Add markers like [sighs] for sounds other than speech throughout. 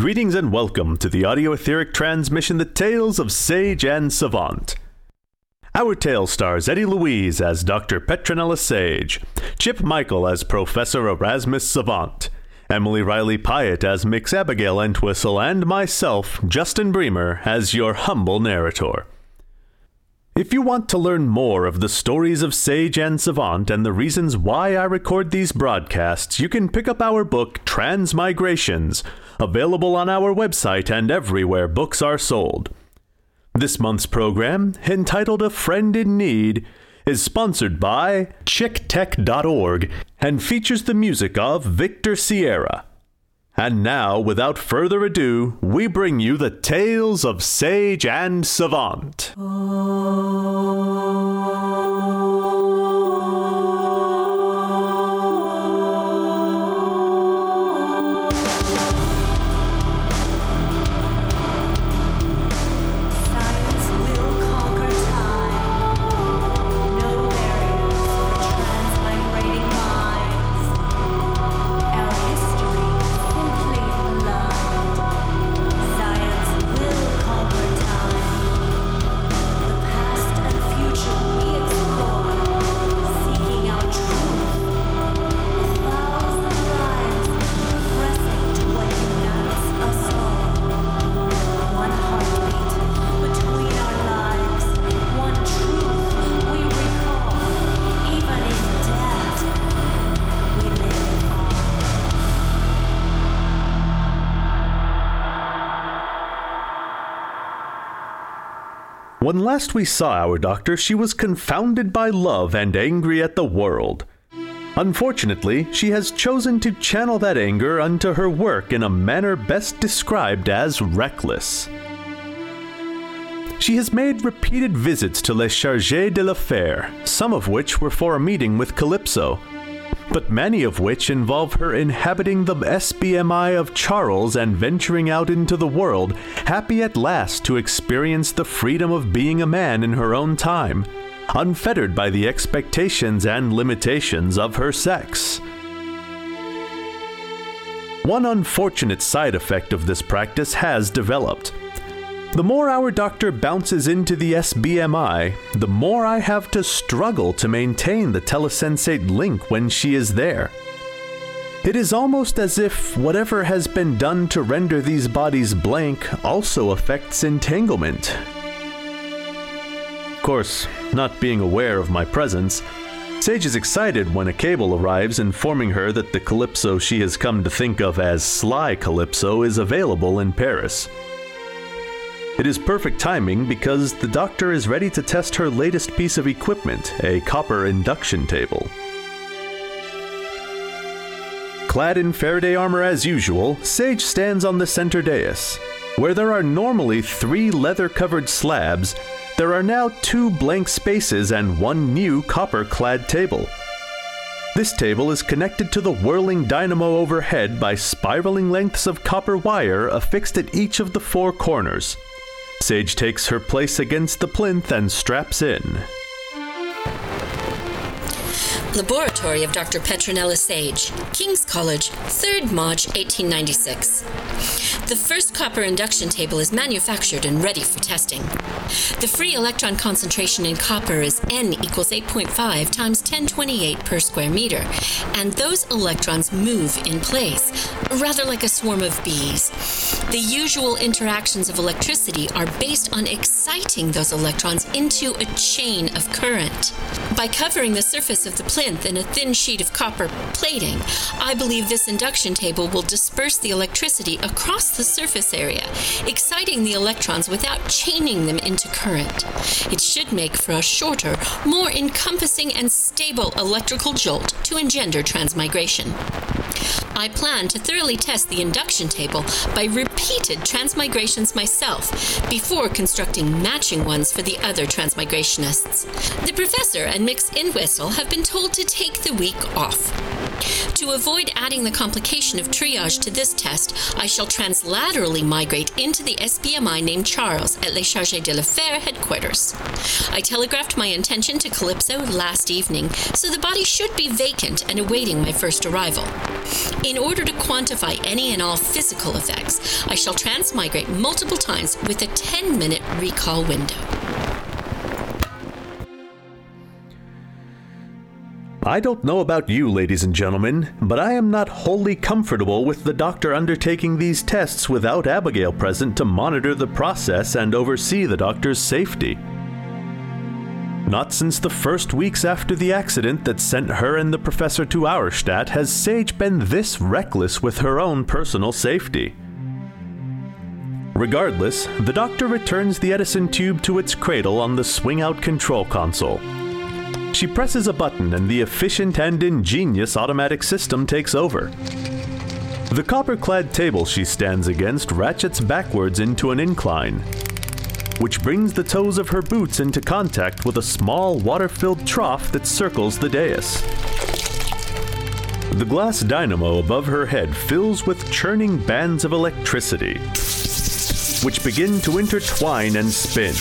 Greetings and welcome to the audio etheric transmission The Tales of Sage and Savant. Our tale stars Eddie Louise as Dr. Petronella Sage, Chip Michael as Professor Erasmus Savant, Emily Riley Pyatt as Mix Abigail Entwistle, and myself, Justin Bremer, as your humble narrator. If you want to learn more of the stories of Sage and Savant and the reasons why I record these broadcasts, you can pick up our book, Transmigrations, available on our website and everywhere books are sold. This month's program, entitled A Friend in Need, is sponsored by chicktech.org and features the music of Victor Sierra. And now, without further ado, we bring you the tales of Sage and Savant. Science When last we saw our doctor, she was confounded by love and angry at the world. Unfortunately, she has chosen to channel that anger unto her work in a manner best described as reckless. She has made repeated visits to Les Chargés de l'Affaire, some of which were for a meeting with Calypso, but many of which involve her inhabiting the SBMI of Charles and venturing out into the world, happy at last to experience the freedom of being a man in her own time, unfettered by the expectations and limitations of her sex. One unfortunate side effect of this practice has developed. The more our doctor bounces into the SBMI, the more I have to struggle to maintain the telesensate link when she is there. It is almost as if whatever has been done to render these bodies blank also affects entanglement. Of course, not being aware of my presence, Sage is excited when a cable arrives informing her that the Calypso she has come to think of as Sly Calypso is available in Paris. It is perfect timing because the doctor is ready to test her latest piece of equipment, a copper induction table. Clad in Faraday armor as usual, Sage stands on the center dais. Where there are normally three leather covered slabs, there are now two blank spaces and one new copper clad table. This table is connected to the whirling dynamo overhead by spiraling lengths of copper wire affixed at each of the four corners. Sage takes her place against the plinth and straps in. Laboratory of Dr. Petronella Sage, King's College, 3rd March 1896. The first copper induction table is manufactured and ready for testing. The free electron concentration in copper is N equals 8.5 times 1028 per square meter, and those electrons move in place, rather like a swarm of bees. The usual interactions of electricity are based on exciting those electrons into a chain of current. By covering the surface of the plinth in a thin sheet of copper plating, I believe this induction table will disperse the electricity across the surface area, exciting the electrons without chaining them into current. It should make for a shorter, more encompassing, and stable electrical jolt to engender transmigration. I plan to thoroughly test the induction table by repeated transmigrations myself before constructing matching ones for the other transmigrationists. The professor and Mix Entwistle have been told to take the week off. To avoid adding the complication of triage to this test, I shall translaterally migrate into the SBMI named Charles at Les Chargés de l'Affaire headquarters. I telegraphed my intention to Calypso last evening, so the body should be vacant and awaiting my first arrival. In order to quantify any and all physical effects, I shall transmigrate multiple times with a 10 minute recall window. I don't know about you, ladies and gentlemen, but I am not wholly comfortable with the doctor undertaking these tests without Abigail present to monitor the process and oversee the doctor's safety. Not since the first weeks after the accident that sent her and the professor to Auerstadt has Sage been this reckless with her own personal safety. Regardless, the doctor returns the Edison tube to its cradle on the swing out control console. She presses a button and the efficient and ingenious automatic system takes over. The copper clad table she stands against ratchets backwards into an incline, which brings the toes of her boots into contact with a small water filled trough that circles the dais. The glass dynamo above her head fills with churning bands of electricity, which begin to intertwine and spin.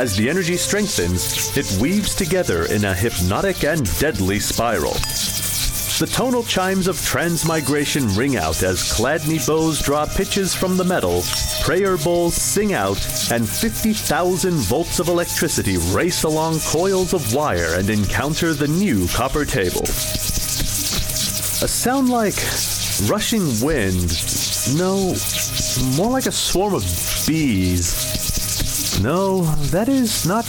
As the energy strengthens, it weaves together in a hypnotic and deadly spiral. The tonal chimes of transmigration ring out as Chladni bows draw pitches from the metal, prayer bowls sing out, and 50,000 volts of electricity race along coils of wire and encounter the new copper table. A sound like rushing wind. No, more like a swarm of bees. No, that is not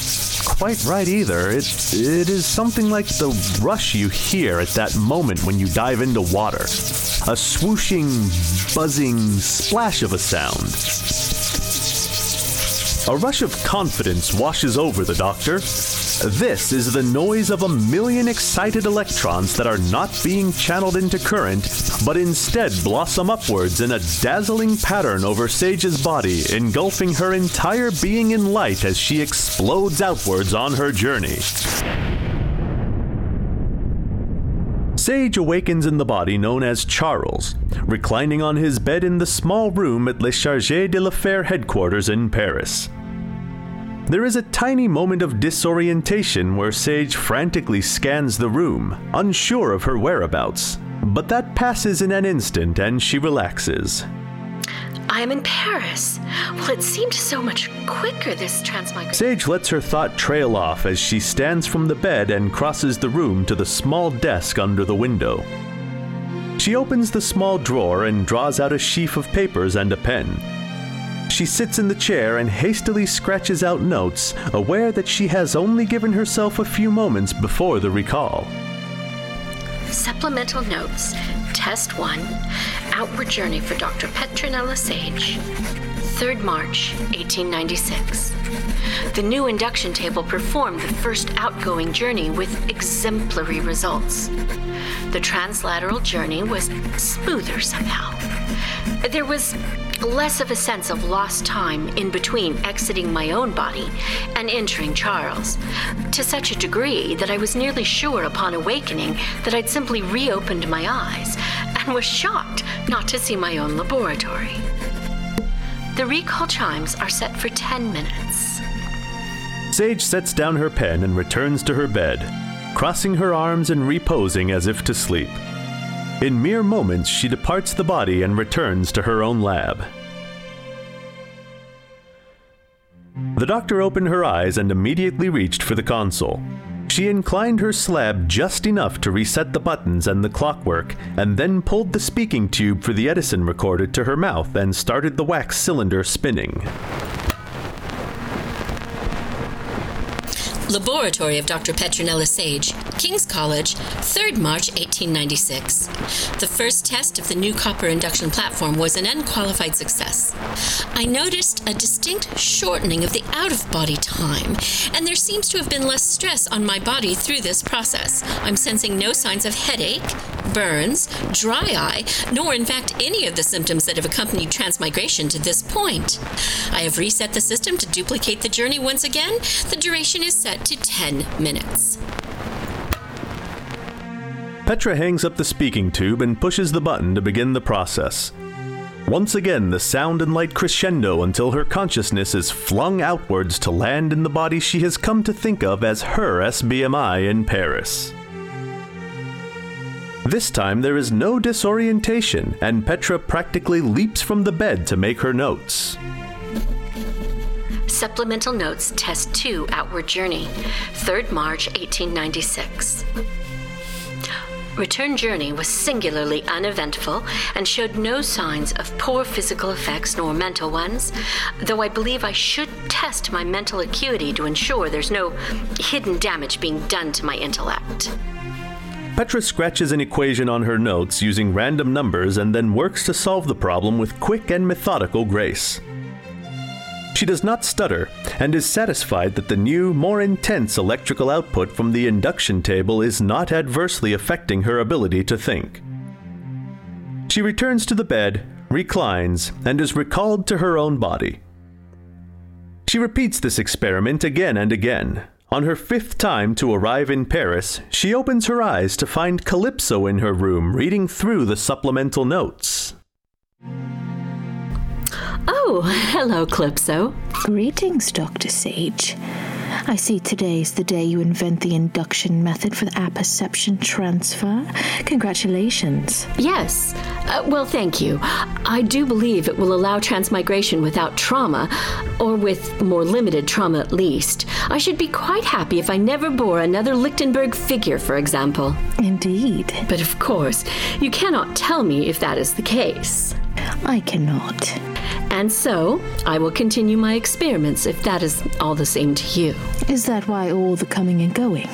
quite right either. It, it is something like the rush you hear at that moment when you dive into water. A swooshing, buzzing splash of a sound. A rush of confidence washes over the doctor. This is the noise of a million excited electrons that are not being channeled into current, but instead blossom upwards in a dazzling pattern over Sage's body, engulfing her entire being in light as she explodes outwards on her journey. Sage awakens in the body known as Charles, reclining on his bed in the small room at Le Chargé de l'Affaires headquarters in Paris. There is a tiny moment of disorientation where Sage frantically scans the room, unsure of her whereabouts. But that passes in an instant and she relaxes. I am in Paris. Well, it seemed so much quicker this transmigration. Sage lets her thought trail off as she stands from the bed and crosses the room to the small desk under the window. She opens the small drawer and draws out a sheaf of papers and a pen. She sits in the chair and hastily scratches out notes, aware that she has only given herself a few moments before the recall. Supplemental notes. Test 1. Outward journey for Dr. Petronella Sage. 3rd March, 1896. The new induction table performed the first outgoing journey with exemplary results. The translateral journey was smoother somehow. There was less of a sense of lost time in between exiting my own body and entering Charles, to such a degree that I was nearly sure upon awakening that I'd simply reopened my eyes and was shocked not to see my own laboratory. The recall chimes are set for 10 minutes. Sage sets down her pen and returns to her bed, crossing her arms and reposing as if to sleep. In mere moments, she departs the body and returns to her own lab. The doctor opened her eyes and immediately reached for the console. She inclined her slab just enough to reset the buttons and the clockwork, and then pulled the speaking tube for the Edison recorder to her mouth and started the wax cylinder spinning. Laboratory of Dr. Petronella Sage, King's College, 3rd March 1896. The first test of the new copper induction platform was an unqualified success. I noticed a distinct shortening of the out of body time, and there seems to have been less stress on my body through this process. I'm sensing no signs of headache, burns, dry eye, nor in fact any of the symptoms that have accompanied transmigration to this point. I have reset the system to duplicate the journey once again. The duration is set to 10 minutes. Petra hangs up the speaking tube and pushes the button to begin the process. Once again, the sound and light crescendo until her consciousness is flung outwards to land in the body she has come to think of as her SBMI in Paris. This time there is no disorientation, and Petra practically leaps from the bed to make her notes. Supplemental Notes Test 2 Outward Journey, 3rd March 1896. Return journey was singularly uneventful and showed no signs of poor physical effects nor mental ones, though I believe I should test my mental acuity to ensure there's no hidden damage being done to my intellect. Petra scratches an equation on her notes using random numbers and then works to solve the problem with quick and methodical grace. She does not stutter and is satisfied that the new, more intense electrical output from the induction table is not adversely affecting her ability to think. She returns to the bed, reclines, and is recalled to her own body. She repeats this experiment again and again. On her fifth time to arrive in Paris, she opens her eyes to find Calypso in her room reading through the supplemental notes. Oh, [laughs] hello, Calypso. Greetings, Dr. Sage. I see today is the day you invent the induction method for the apperception transfer. Congratulations. Yes. Uh, well, thank you. I do believe it will allow transmigration without trauma, or with more limited trauma at least. I should be quite happy if I never bore another Lichtenberg figure, for example. Indeed. But of course, you cannot tell me if that is the case. I cannot. And so, I will continue my experiments if that is all the same to you. Is that why all the coming and going?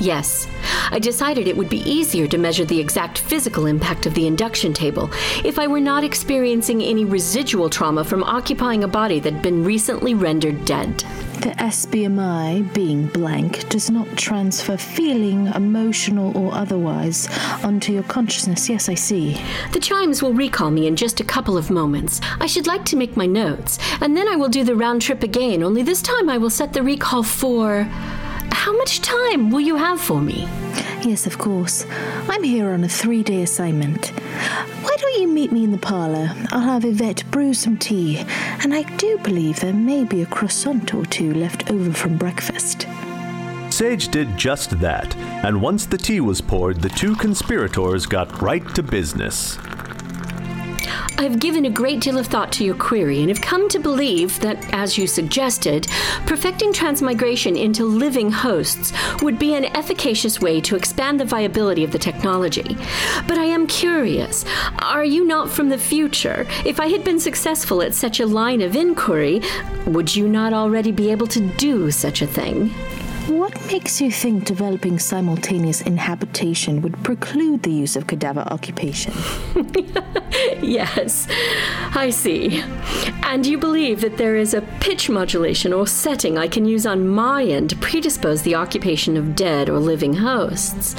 Yes, I decided it would be easier to measure the exact physical impact of the induction table if I were not experiencing any residual trauma from occupying a body that had been recently rendered dead. The SBMI, being blank, does not transfer feeling, emotional or otherwise, onto your consciousness. Yes, I see. The chimes will recall me in just a couple of moments. I should like to make my notes, and then I will do the round trip again, only this time I will set the recall for. How much time will you have for me? Yes, of course. I'm here on a three day assignment. Why don't you meet me in the parlor? I'll have Yvette brew some tea, and I do believe there may be a croissant or two left over from breakfast. Sage did just that, and once the tea was poured, the two conspirators got right to business. I've given a great deal of thought to your query and have come to believe that, as you suggested, perfecting transmigration into living hosts would be an efficacious way to expand the viability of the technology. But I am curious are you not from the future? If I had been successful at such a line of inquiry, would you not already be able to do such a thing? What makes you think developing simultaneous inhabitation would preclude the use of cadaver occupation? [laughs] Yes, I see. And you believe that there is a pitch modulation or setting I can use on my end to predispose the occupation of dead or living hosts.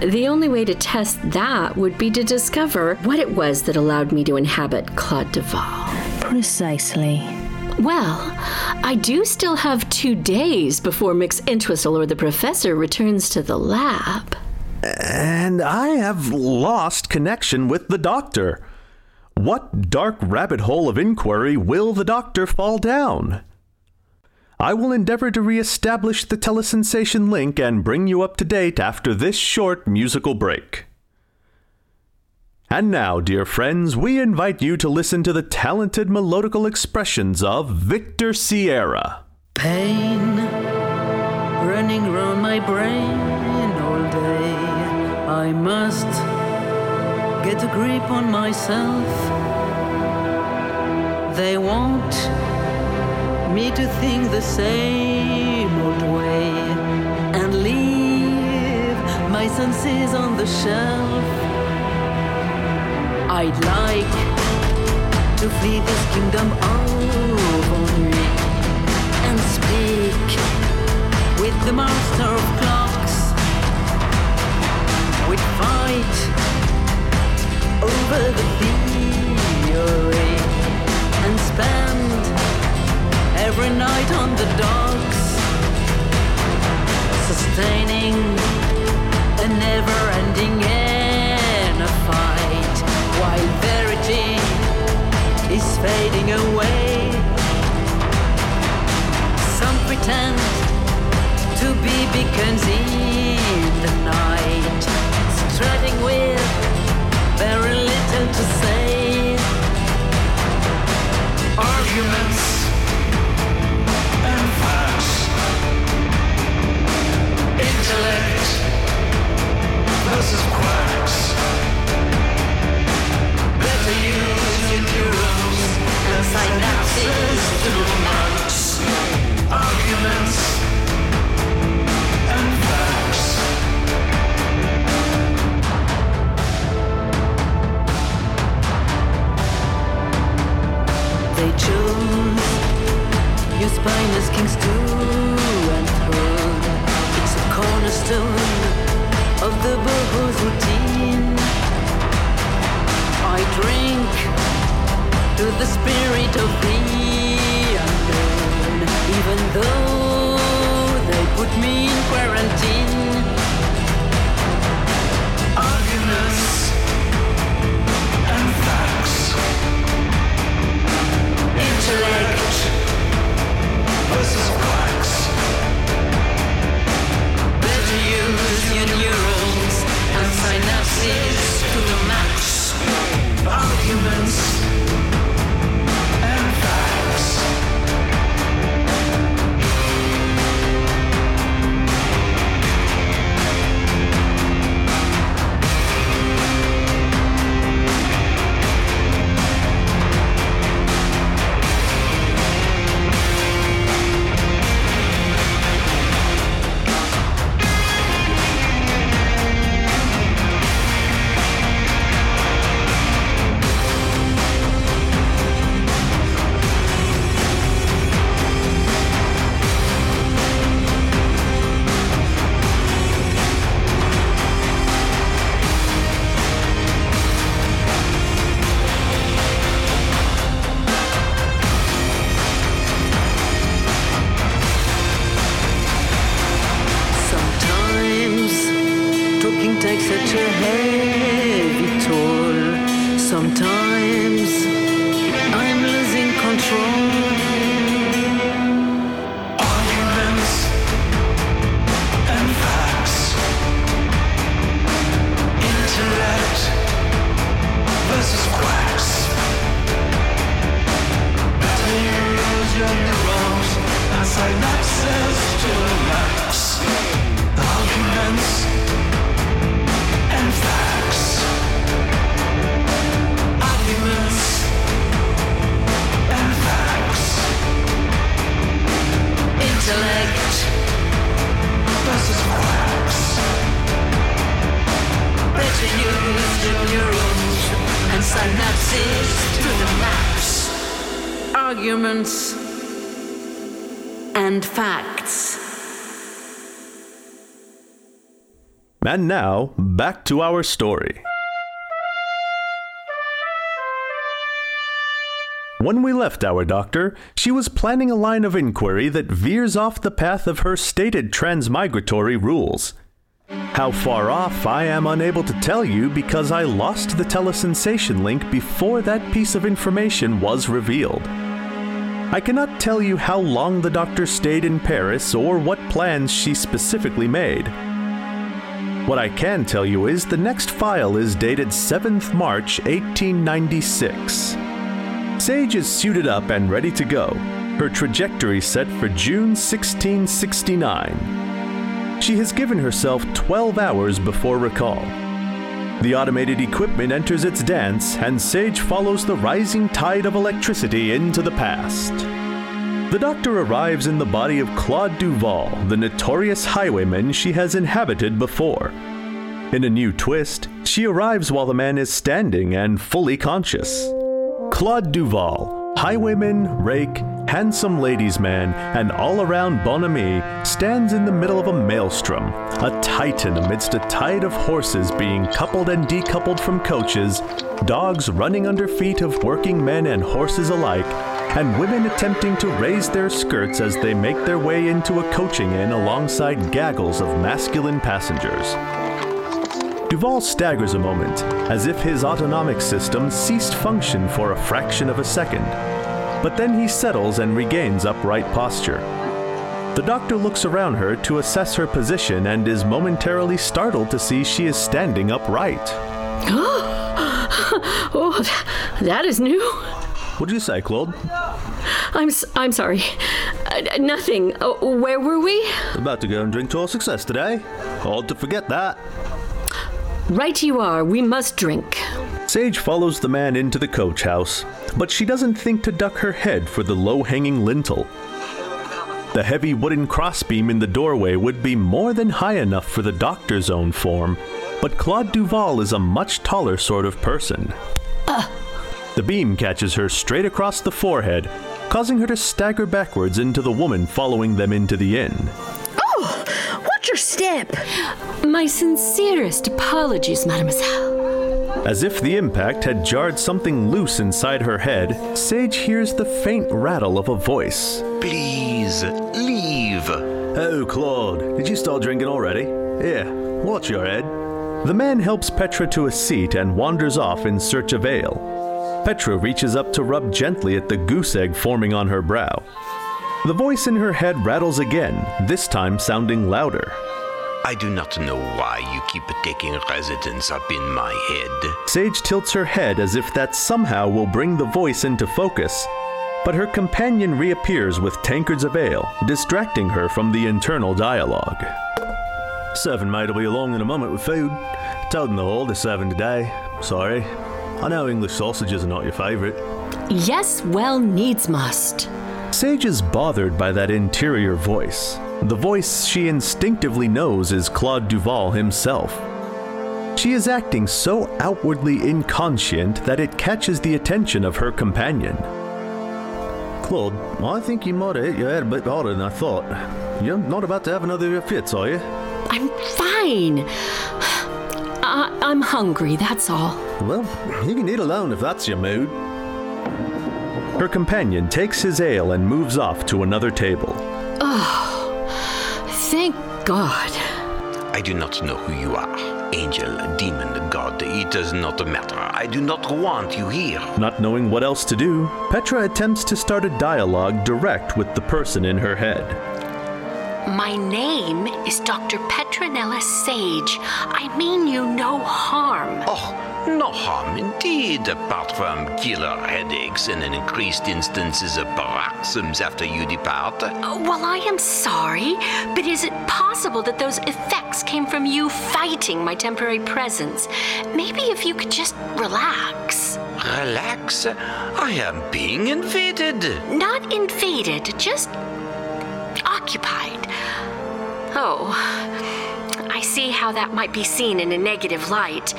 The only way to test that would be to discover what it was that allowed me to inhabit Claude Duval. Precisely. Well, I do still have two days before Mix Entwistle or the professor returns to the lab. And I have lost connection with the doctor. What dark rabbit hole of inquiry will the doctor fall down? I will endeavor to re-establish the telesensation link and bring you up to date after this short musical break. And now, dear friends, we invite you to listen to the talented melodical expressions of Victor Sierra. Pain running round my brain all day. I must get a grip on myself. They want me to think the same old way and leave my senses on the shelf. I'd like to flee this kingdom of ennui and speak with the master of clocks. We'd fight over the theory and spend every night on the docks, sustaining a never-ending fight while verity is fading away. Some pretend to be beacons in the night, treading with very little to say. Arguments and facts. Intellect facts. And now, back to our story. When we left our doctor, she was planning a line of inquiry that veers off the path of her stated transmigratory rules. How far off, I am unable to tell you because I lost the telesensation link before that piece of information was revealed. I cannot tell you how long the doctor stayed in Paris or what plans she specifically made. What I can tell you is the next file is dated 7th March 1896. Sage is suited up and ready to go, her trajectory set for June 1669. She has given herself 12 hours before recall. The automated equipment enters its dance, and Sage follows the rising tide of electricity into the past. The doctor arrives in the body of Claude Duval, the notorious highwayman she has inhabited before. In a new twist, she arrives while the man is standing and fully conscious. Claude Duval, highwayman, rake, handsome ladies' man, and all around bonhomie, stands in the middle of a maelstrom, a titan amidst a tide of horses being coupled and decoupled from coaches, dogs running under feet of working men and horses alike, and women attempting to raise their skirts as they make their way into a coaching inn alongside gaggles of masculine passengers. Duval staggers a moment, as if his autonomic system ceased function for a fraction of a second. But then he settles and regains upright posture. The doctor looks around her to assess her position and is momentarily startled to see she is standing upright. [gasps] Oh, that is new. What did you say, Claude? I'm I'm sorry. Uh, nothing. Uh, where were we? About to go and drink to our success today. Hard to forget that. Right you are. We must drink. Sage follows the man into the coach house, but she doesn't think to duck her head for the low hanging lintel. The heavy wooden crossbeam in the doorway would be more than high enough for the doctor's own form, but Claude Duval is a much taller sort of person. The beam catches her straight across the forehead, causing her to stagger backwards into the woman following them into the inn. Oh, watch your step. My sincerest apologies, mademoiselle. As if the impact had jarred something loose inside her head, Sage hears the faint rattle of a voice. Please, leave. Oh, Claude, did you start drinking already? Here, watch your head. The man helps Petra to a seat and wanders off in search of ale. Petra reaches up to rub gently at the goose egg forming on her brow. The voice in her head rattles again, this time sounding louder. I do not know why you keep taking residence up in my head. Sage tilts her head as if that somehow will bring the voice into focus, but her companion reappears with tankards of ale, distracting her from the internal dialogue. Serving mate will be along in a moment with food. Told them the hall they're serving today. Sorry. I know English sausages are not your favourite. Yes, well, needs must. Sage is bothered by that interior voice. The voice she instinctively knows is Claude Duval himself. She is acting so outwardly inconscient that it catches the attention of her companion. Claude, I think you might have hit your head a bit harder than I thought. You're not about to have another fits, are you? I'm fine. I- I'm hungry, that's all. Well, you can eat alone if that's your mood. Her companion takes his ale and moves off to another table. Thank God. I do not know who you are. Angel, demon, god, it does not matter. I do not want you here. Not knowing what else to do, Petra attempts to start a dialogue direct with the person in her head. My name is Dr. Petronella Sage. I mean you no harm. Oh, no harm indeed, apart from killer headaches and an increased instances of paroxysms after you depart. Oh, Well, I am sorry, but is it possible that those effects came from you fighting my temporary presence? Maybe if you could just relax. Relax. I am being invaded. Not invaded, just occupied. Oh, see how that might be seen in a negative light.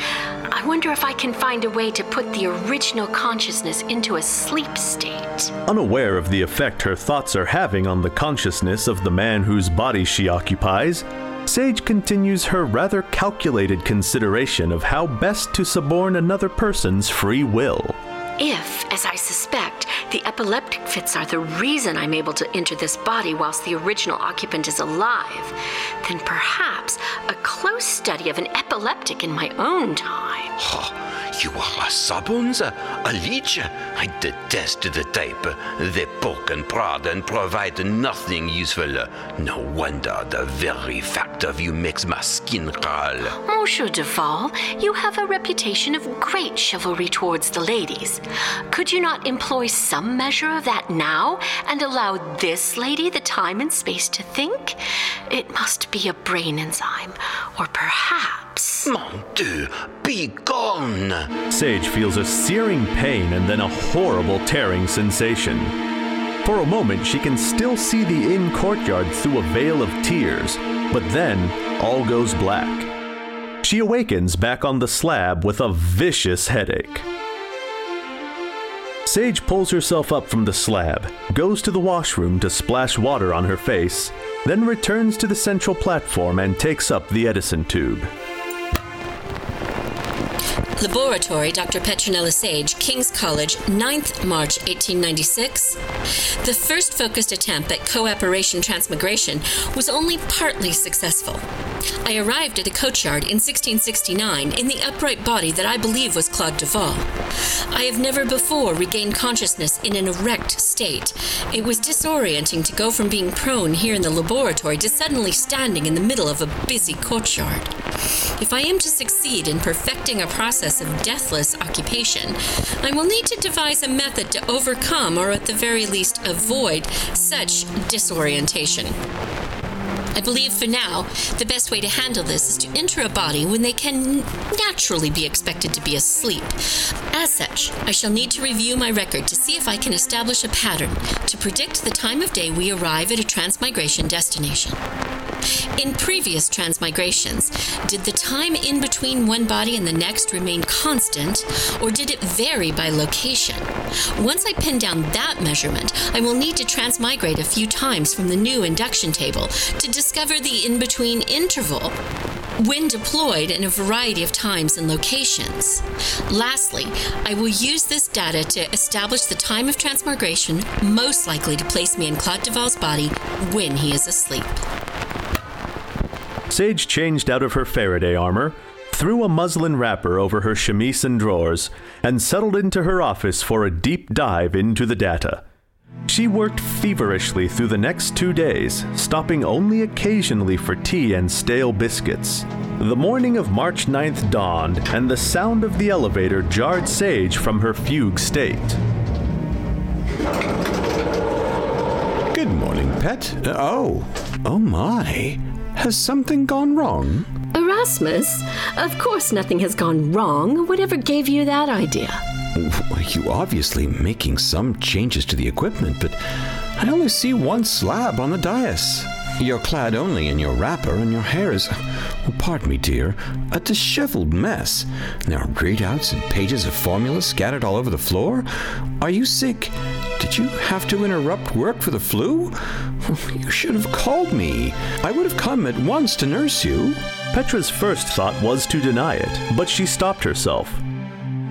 I wonder if I can find a way to put the original consciousness into a sleep state. Unaware of the effect her thoughts are having on the consciousness of the man whose body she occupies, Sage continues her rather calculated consideration of how best to suborn another person's free will. If, as I suspect, the epileptic fits are the reason I'm able to enter this body whilst the original occupant is alive, then perhaps a close study of an epileptic in my own time. [sighs] [sighs] You are a Sabuns, a leech. I detest the type. They poke and prod and provide nothing useful. No wonder the very fact of you makes my skin crawl. Monsieur Duval, you have a reputation of great chivalry towards the ladies. Could you not employ some measure of that now and allow this lady the time and space to think? It must be a brain enzyme, or perhaps. Mon Dieu, be gone! Sage feels a searing pain and then a horrible tearing sensation. For a moment, she can still see the inn courtyard through a veil of tears, but then all goes black. She awakens back on the slab with a vicious headache. Sage pulls herself up from the slab, goes to the washroom to splash water on her face, then returns to the central platform and takes up the Edison tube. Laboratory, Dr. Petronella Sage, King's College, 9th March 1896. The first focused attempt at coaperation transmigration was only partly successful. I arrived at a coachyard in 1669 in the upright body that I believe was Claude Duval. I have never before regained consciousness in an erect state. It was disorienting to go from being prone here in the laboratory to suddenly standing in the middle of a busy courtyard. If I am to succeed in perfecting a process of deathless occupation, I will need to devise a method to overcome or at the very least avoid such disorientation. I believe for now, the best way to handle this is to enter a body when they can naturally be expected to be asleep. As such, I shall need to review my record to see if I can establish a pattern to predict the time of day we arrive at a transmigration destination. In previous transmigrations, did the time in between one body and the next remain constant, or did it vary by location? Once I pin down that measurement, I will need to transmigrate a few times from the new induction table to discover the in between interval when deployed in a variety of times and locations. Lastly, I will use this data to establish the time of transmigration most likely to place me in Claude Duval's body when he is asleep. Sage changed out of her Faraday armor, threw a muslin wrapper over her chemise and drawers, and settled into her office for a deep dive into the data. She worked feverishly through the next two days, stopping only occasionally for tea and stale biscuits. The morning of March 9th dawned, and the sound of the elevator jarred Sage from her fugue state. Good morning, pet. Uh, oh, oh my. Has something gone wrong? Erasmus, of course nothing has gone wrong. Whatever gave you that idea? Well, You obviously making some changes to the equipment, but I only see one slab on the dais. You're clad only in your wrapper, and your hair is, oh, pardon me, dear, a disheveled mess. There are readouts and pages of formulas scattered all over the floor. Are you sick? Did you have to interrupt work for the flu? You should have called me. I would have come at once to nurse you. Petra's first thought was to deny it, but she stopped herself.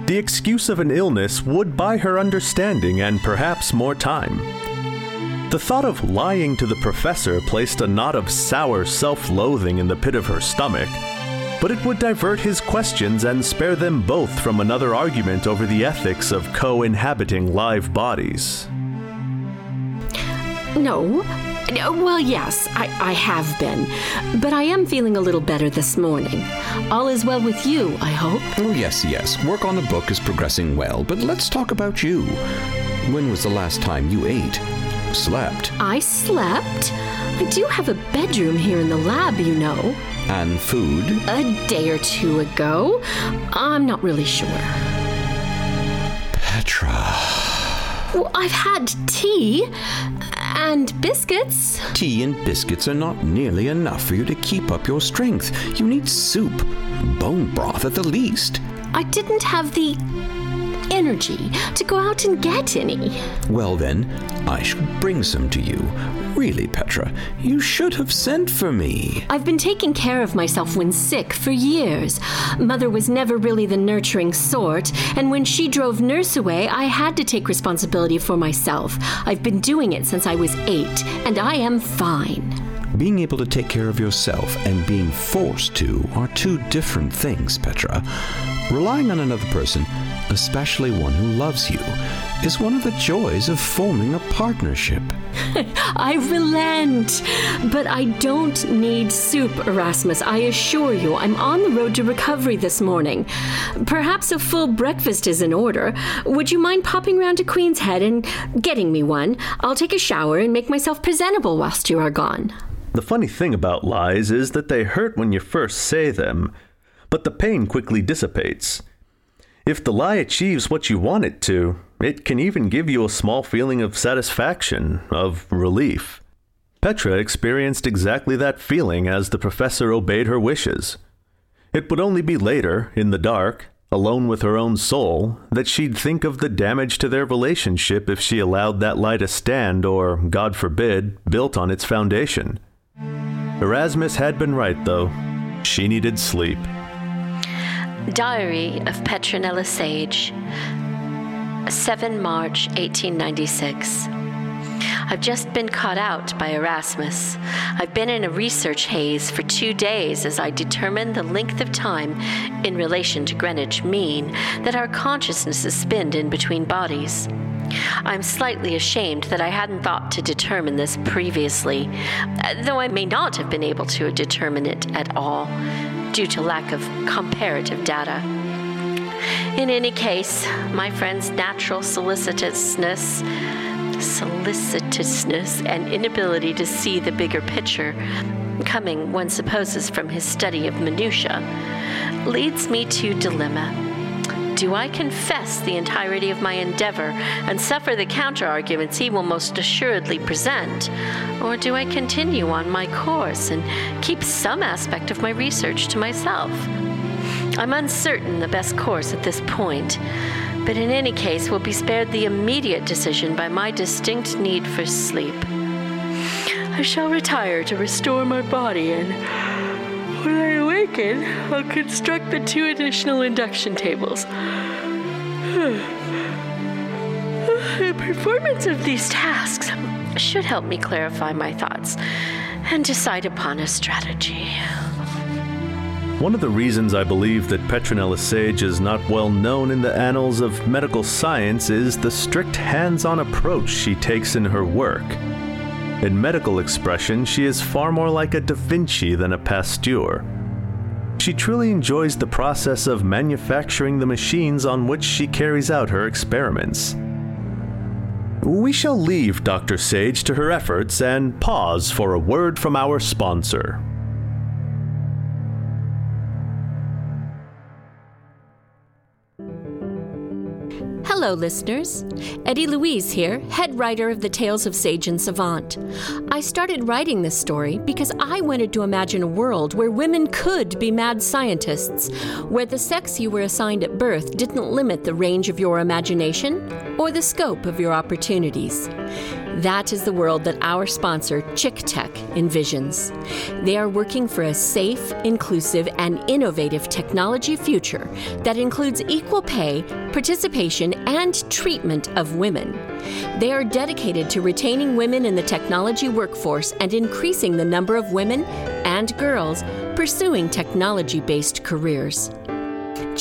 The excuse of an illness would buy her understanding and perhaps more time. The thought of lying to the professor placed a knot of sour self loathing in the pit of her stomach, but it would divert his questions and spare them both from another argument over the ethics of co inhabiting live bodies. No. No, Well, yes, I, I have been. But I am feeling a little better this morning. All is well with you, I hope. Oh, yes, yes. Work on the book is progressing well, but let's talk about you. When was the last time you ate? Slept? I slept. I do have a bedroom here in the lab, you know. And food? A day or two ago. I'm not really sure. Petra. Well, I've had tea and biscuits. Tea and biscuits are not nearly enough for you to keep up your strength. You need soup, bone broth at the least. I didn't have the energy to go out and get any. Well, then, I shall bring some to you. Really, Petra, you should have sent for me. I've been taking care of myself when sick for years. Mother was never really the nurturing sort, and when she drove nurse away, I had to take responsibility for myself. I've been doing it since I was eight, and I am fine. Being able to take care of yourself and being forced to are two different things, Petra. Relying on another person, especially one who loves you, is one of the joys of forming a partnership. [laughs] I relent. But I don't need soup, Erasmus. I assure you, I'm on the road to recovery this morning. Perhaps a full breakfast is in order. Would you mind popping round to Queen's Head and getting me one? I'll take a shower and make myself presentable whilst you are gone. The funny thing about lies is that they hurt when you first say them, but the pain quickly dissipates. If the lie achieves what you want it to, it can even give you a small feeling of satisfaction, of relief. Petra experienced exactly that feeling as the professor obeyed her wishes. It would only be later, in the dark, alone with her own soul, that she'd think of the damage to their relationship if she allowed that lie to stand or, God forbid, built on its foundation. Erasmus had been right, though. She needed sleep. Diary of Petronella Sage, 7 March 1896. I've just been caught out by Erasmus. I've been in a research haze for two days as I determine the length of time in relation to Greenwich mean that our consciousnesses spend in between bodies. I'm slightly ashamed that I hadn't thought to determine this previously, though I may not have been able to determine it at all due to lack of comparative data. In any case, my friend's natural solicitousness, solicitousness, and inability to see the bigger picture, coming, one supposes, from his study of minutiae, leads me to dilemma. Do I confess the entirety of my endeavor and suffer the counter arguments he will most assuredly present? Or do I continue on my course and keep some aspect of my research to myself? I'm uncertain the best course at this point, but in any case will be spared the immediate decision by my distinct need for sleep. I shall retire to restore my body and when I awaken, I'll construct the two additional induction tables. [sighs] the performance of these tasks should help me clarify my thoughts and decide upon a strategy. One of the reasons I believe that Petronella Sage is not well known in the annals of medical science is the strict hands on approach she takes in her work. In medical expression, she is far more like a Da Vinci than a Pasteur. She truly enjoys the process of manufacturing the machines on which she carries out her experiments. We shall leave Dr. Sage to her efforts and pause for a word from our sponsor. Hello, listeners. Eddie Louise here, head writer of the Tales of Sage and Savant. I started writing this story because I wanted to imagine a world where women could be mad scientists, where the sex you were assigned at birth didn't limit the range of your imagination or the scope of your opportunities. That is the world that our sponsor, Chick Tech, envisions. They are working for a safe, inclusive, and innovative technology future that includes equal pay, participation, and treatment of women. They are dedicated to retaining women in the technology workforce and increasing the number of women and girls pursuing technology based careers.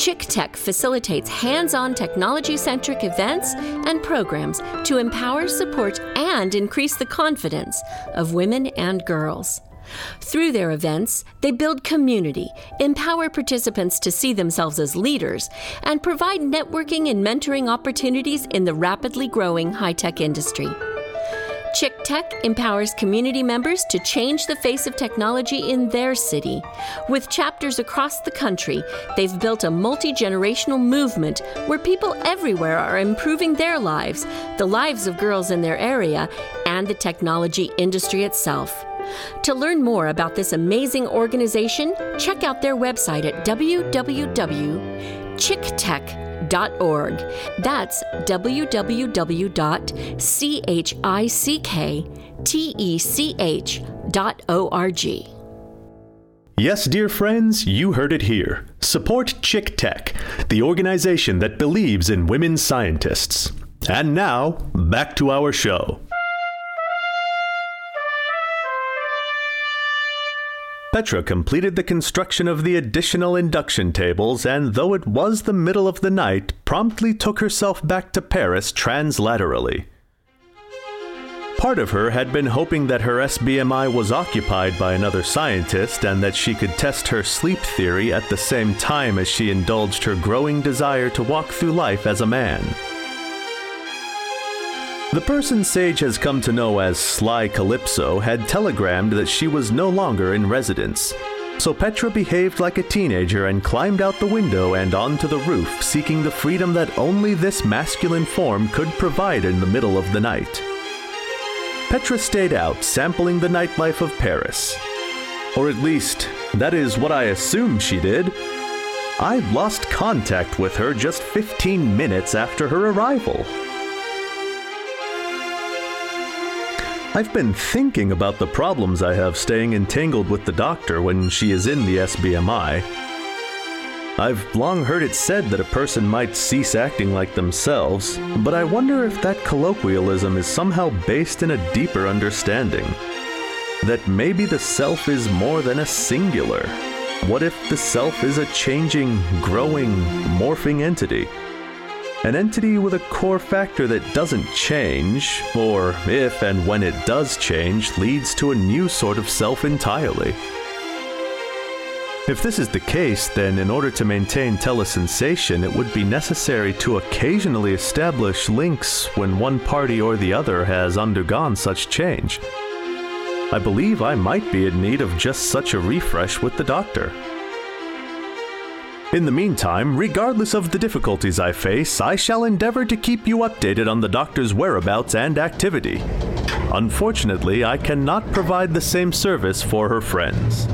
Chick Tech facilitates hands on technology centric events and programs to empower, support, and increase the confidence of women and girls. Through their events, they build community, empower participants to see themselves as leaders, and provide networking and mentoring opportunities in the rapidly growing high tech industry. Chick Tech empowers community members to change the face of technology in their city. With chapters across the country, they've built a multi generational movement where people everywhere are improving their lives, the lives of girls in their area, and the technology industry itself. To learn more about this amazing organization, check out their website at www.chicktech.org. That's www.chicktech.org. Yes, dear friends, you heard it here. Support Chick Tech, the organization that believes in women scientists. And now, back to our show. Petra completed the construction of the additional induction tables, and though it was the middle of the night, promptly took herself back to Paris translaterally. Part of her had been hoping that her SBMI was occupied by another scientist and that she could test her sleep theory at the same time as she indulged her growing desire to walk through life as a man. The person Sage has come to know as Sly Calypso had telegrammed that she was no longer in residence. So Petra behaved like a teenager and climbed out the window and onto the roof, seeking the freedom that only this masculine form could provide in the middle of the night. Petra stayed out, sampling the nightlife of Paris. Or at least, that is what I assume she did. I lost contact with her just 15 minutes after her arrival. I've been thinking about the problems I have staying entangled with the doctor when she is in the SBMI. I've long heard it said that a person might cease acting like themselves, but I wonder if that colloquialism is somehow based in a deeper understanding. That maybe the self is more than a singular. What if the self is a changing, growing, morphing entity? An entity with a core factor that doesn't change, or if and when it does change, leads to a new sort of self entirely. If this is the case, then in order to maintain telesensation, it would be necessary to occasionally establish links when one party or the other has undergone such change. I believe I might be in need of just such a refresh with the doctor. In the meantime, regardless of the difficulties I face, I shall endeavor to keep you updated on the doctor's whereabouts and activity. Unfortunately, I cannot provide the same service for her friends.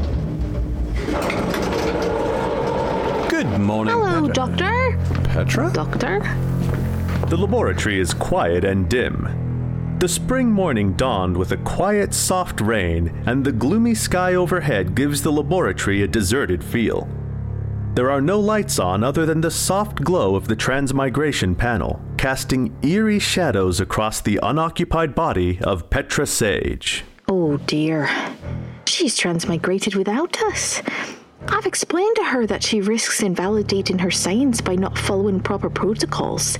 Good morning. Hello, Petra. Doctor. Petra? Doctor? The laboratory is quiet and dim. The spring morning dawned with a quiet, soft rain, and the gloomy sky overhead gives the laboratory a deserted feel. There are no lights on other than the soft glow of the transmigration panel, casting eerie shadows across the unoccupied body of Petra Sage. Oh dear. She's transmigrated without us. I've explained to her that she risks invalidating her science by not following proper protocols.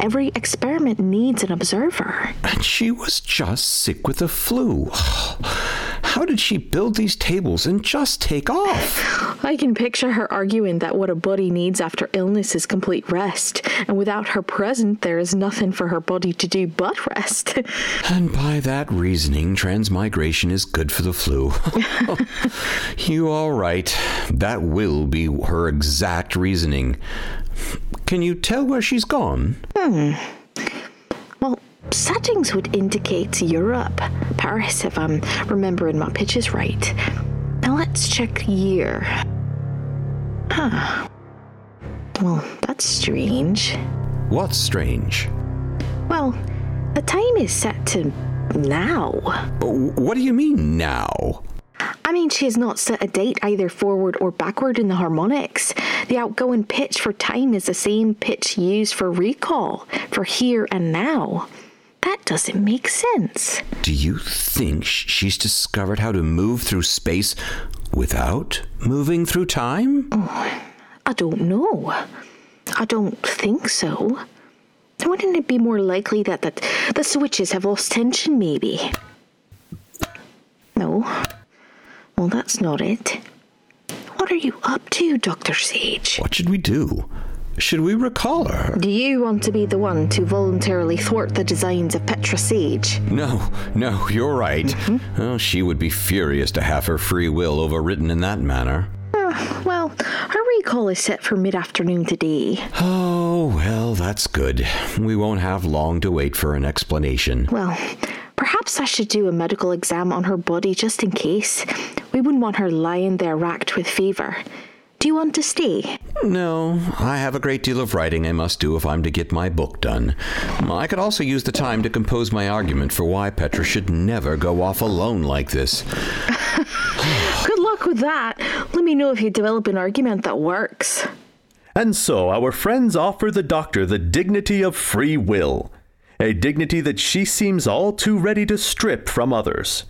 Every experiment needs an observer. And she was just sick with the flu. [sighs] How did she build these tables and just take off? I can picture her arguing that what a body needs after illness is complete rest, and without her present, there is nothing for her body to do but rest. [laughs] And by that reasoning, transmigration is good for the flu. [laughs] you are right. That will be her exact reasoning. Can you tell where she's gone? well, settings would indicate Europe, Paris, if I'm remembering my pitches right. Now let's check year. Huh. Well, that's strange. What's strange? Well, the time is set to now. What do you mean now? I mean, she has not set a date either forward or backward in the harmonics. The outgoing pitch for time is the same pitch used for recall, for here and now. That doesn't make sense. Do you think she's discovered how to move through space without moving through time? Oh, I don't know. I don't think so. Wouldn't it be more likely that the, the switches have lost tension, maybe? No. Well, that's not it. What are you up to, Dr. Sage? What should we do? Should we recall her? Do you want to be the one to voluntarily thwart the designs of Petra Sage? No, no, you're right. Oh, she would be furious to have her free will overwritten in that manner. Ah, well, her recall is set for mid afternoon today. Oh, well, that's good. We won't have long to wait for an explanation. Well, perhaps I should do a medical exam on her body just in case. We wouldn't want her lying there racked with fever. Do you want to stay? No, I have a great deal of writing I must do if I'm to get my book done. I could also use the time to compose my argument for why Petra should never go off alone like this. [laughs] Good luck with that. Let me know if you develop an argument that works. And so our friends offer the doctor the dignity of free will, a dignity that she seems all too ready to strip from others.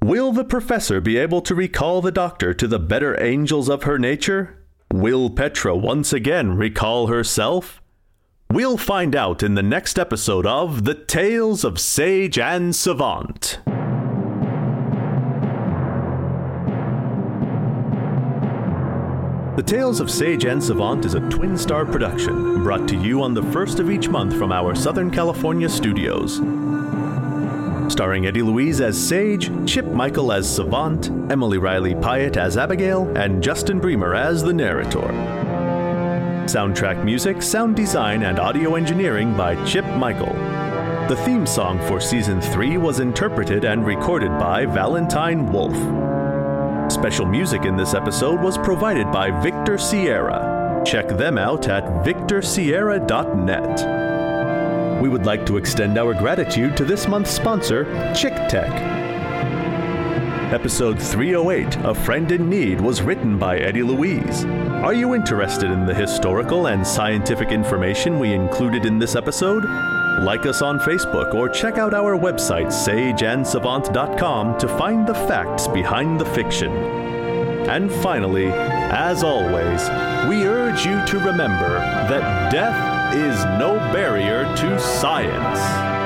Will the professor be able to recall the doctor to the better angels of her nature? Will Petra once again recall herself? We'll find out in the next episode of The Tales of Sage and Savant. The Tales of Sage and Savant is a twin star production brought to you on the first of each month from our Southern California studios. Starring Eddie Louise as Sage, Chip Michael as Savant, Emily Riley Pyatt as Abigail, and Justin Bremer as the narrator. Soundtrack music, sound design, and audio engineering by Chip Michael. The theme song for season 3 was interpreted and recorded by Valentine Wolf. Special music in this episode was provided by Victor Sierra. Check them out at victorsierra.net. We would like to extend our gratitude to this month's sponsor, Chick Tech. Episode 308, A Friend in Need, was written by Eddie Louise. Are you interested in the historical and scientific information we included in this episode? Like us on Facebook or check out our website, sageandsavant.com, to find the facts behind the fiction. And finally, as always, we urge you to remember that death is no barrier to science.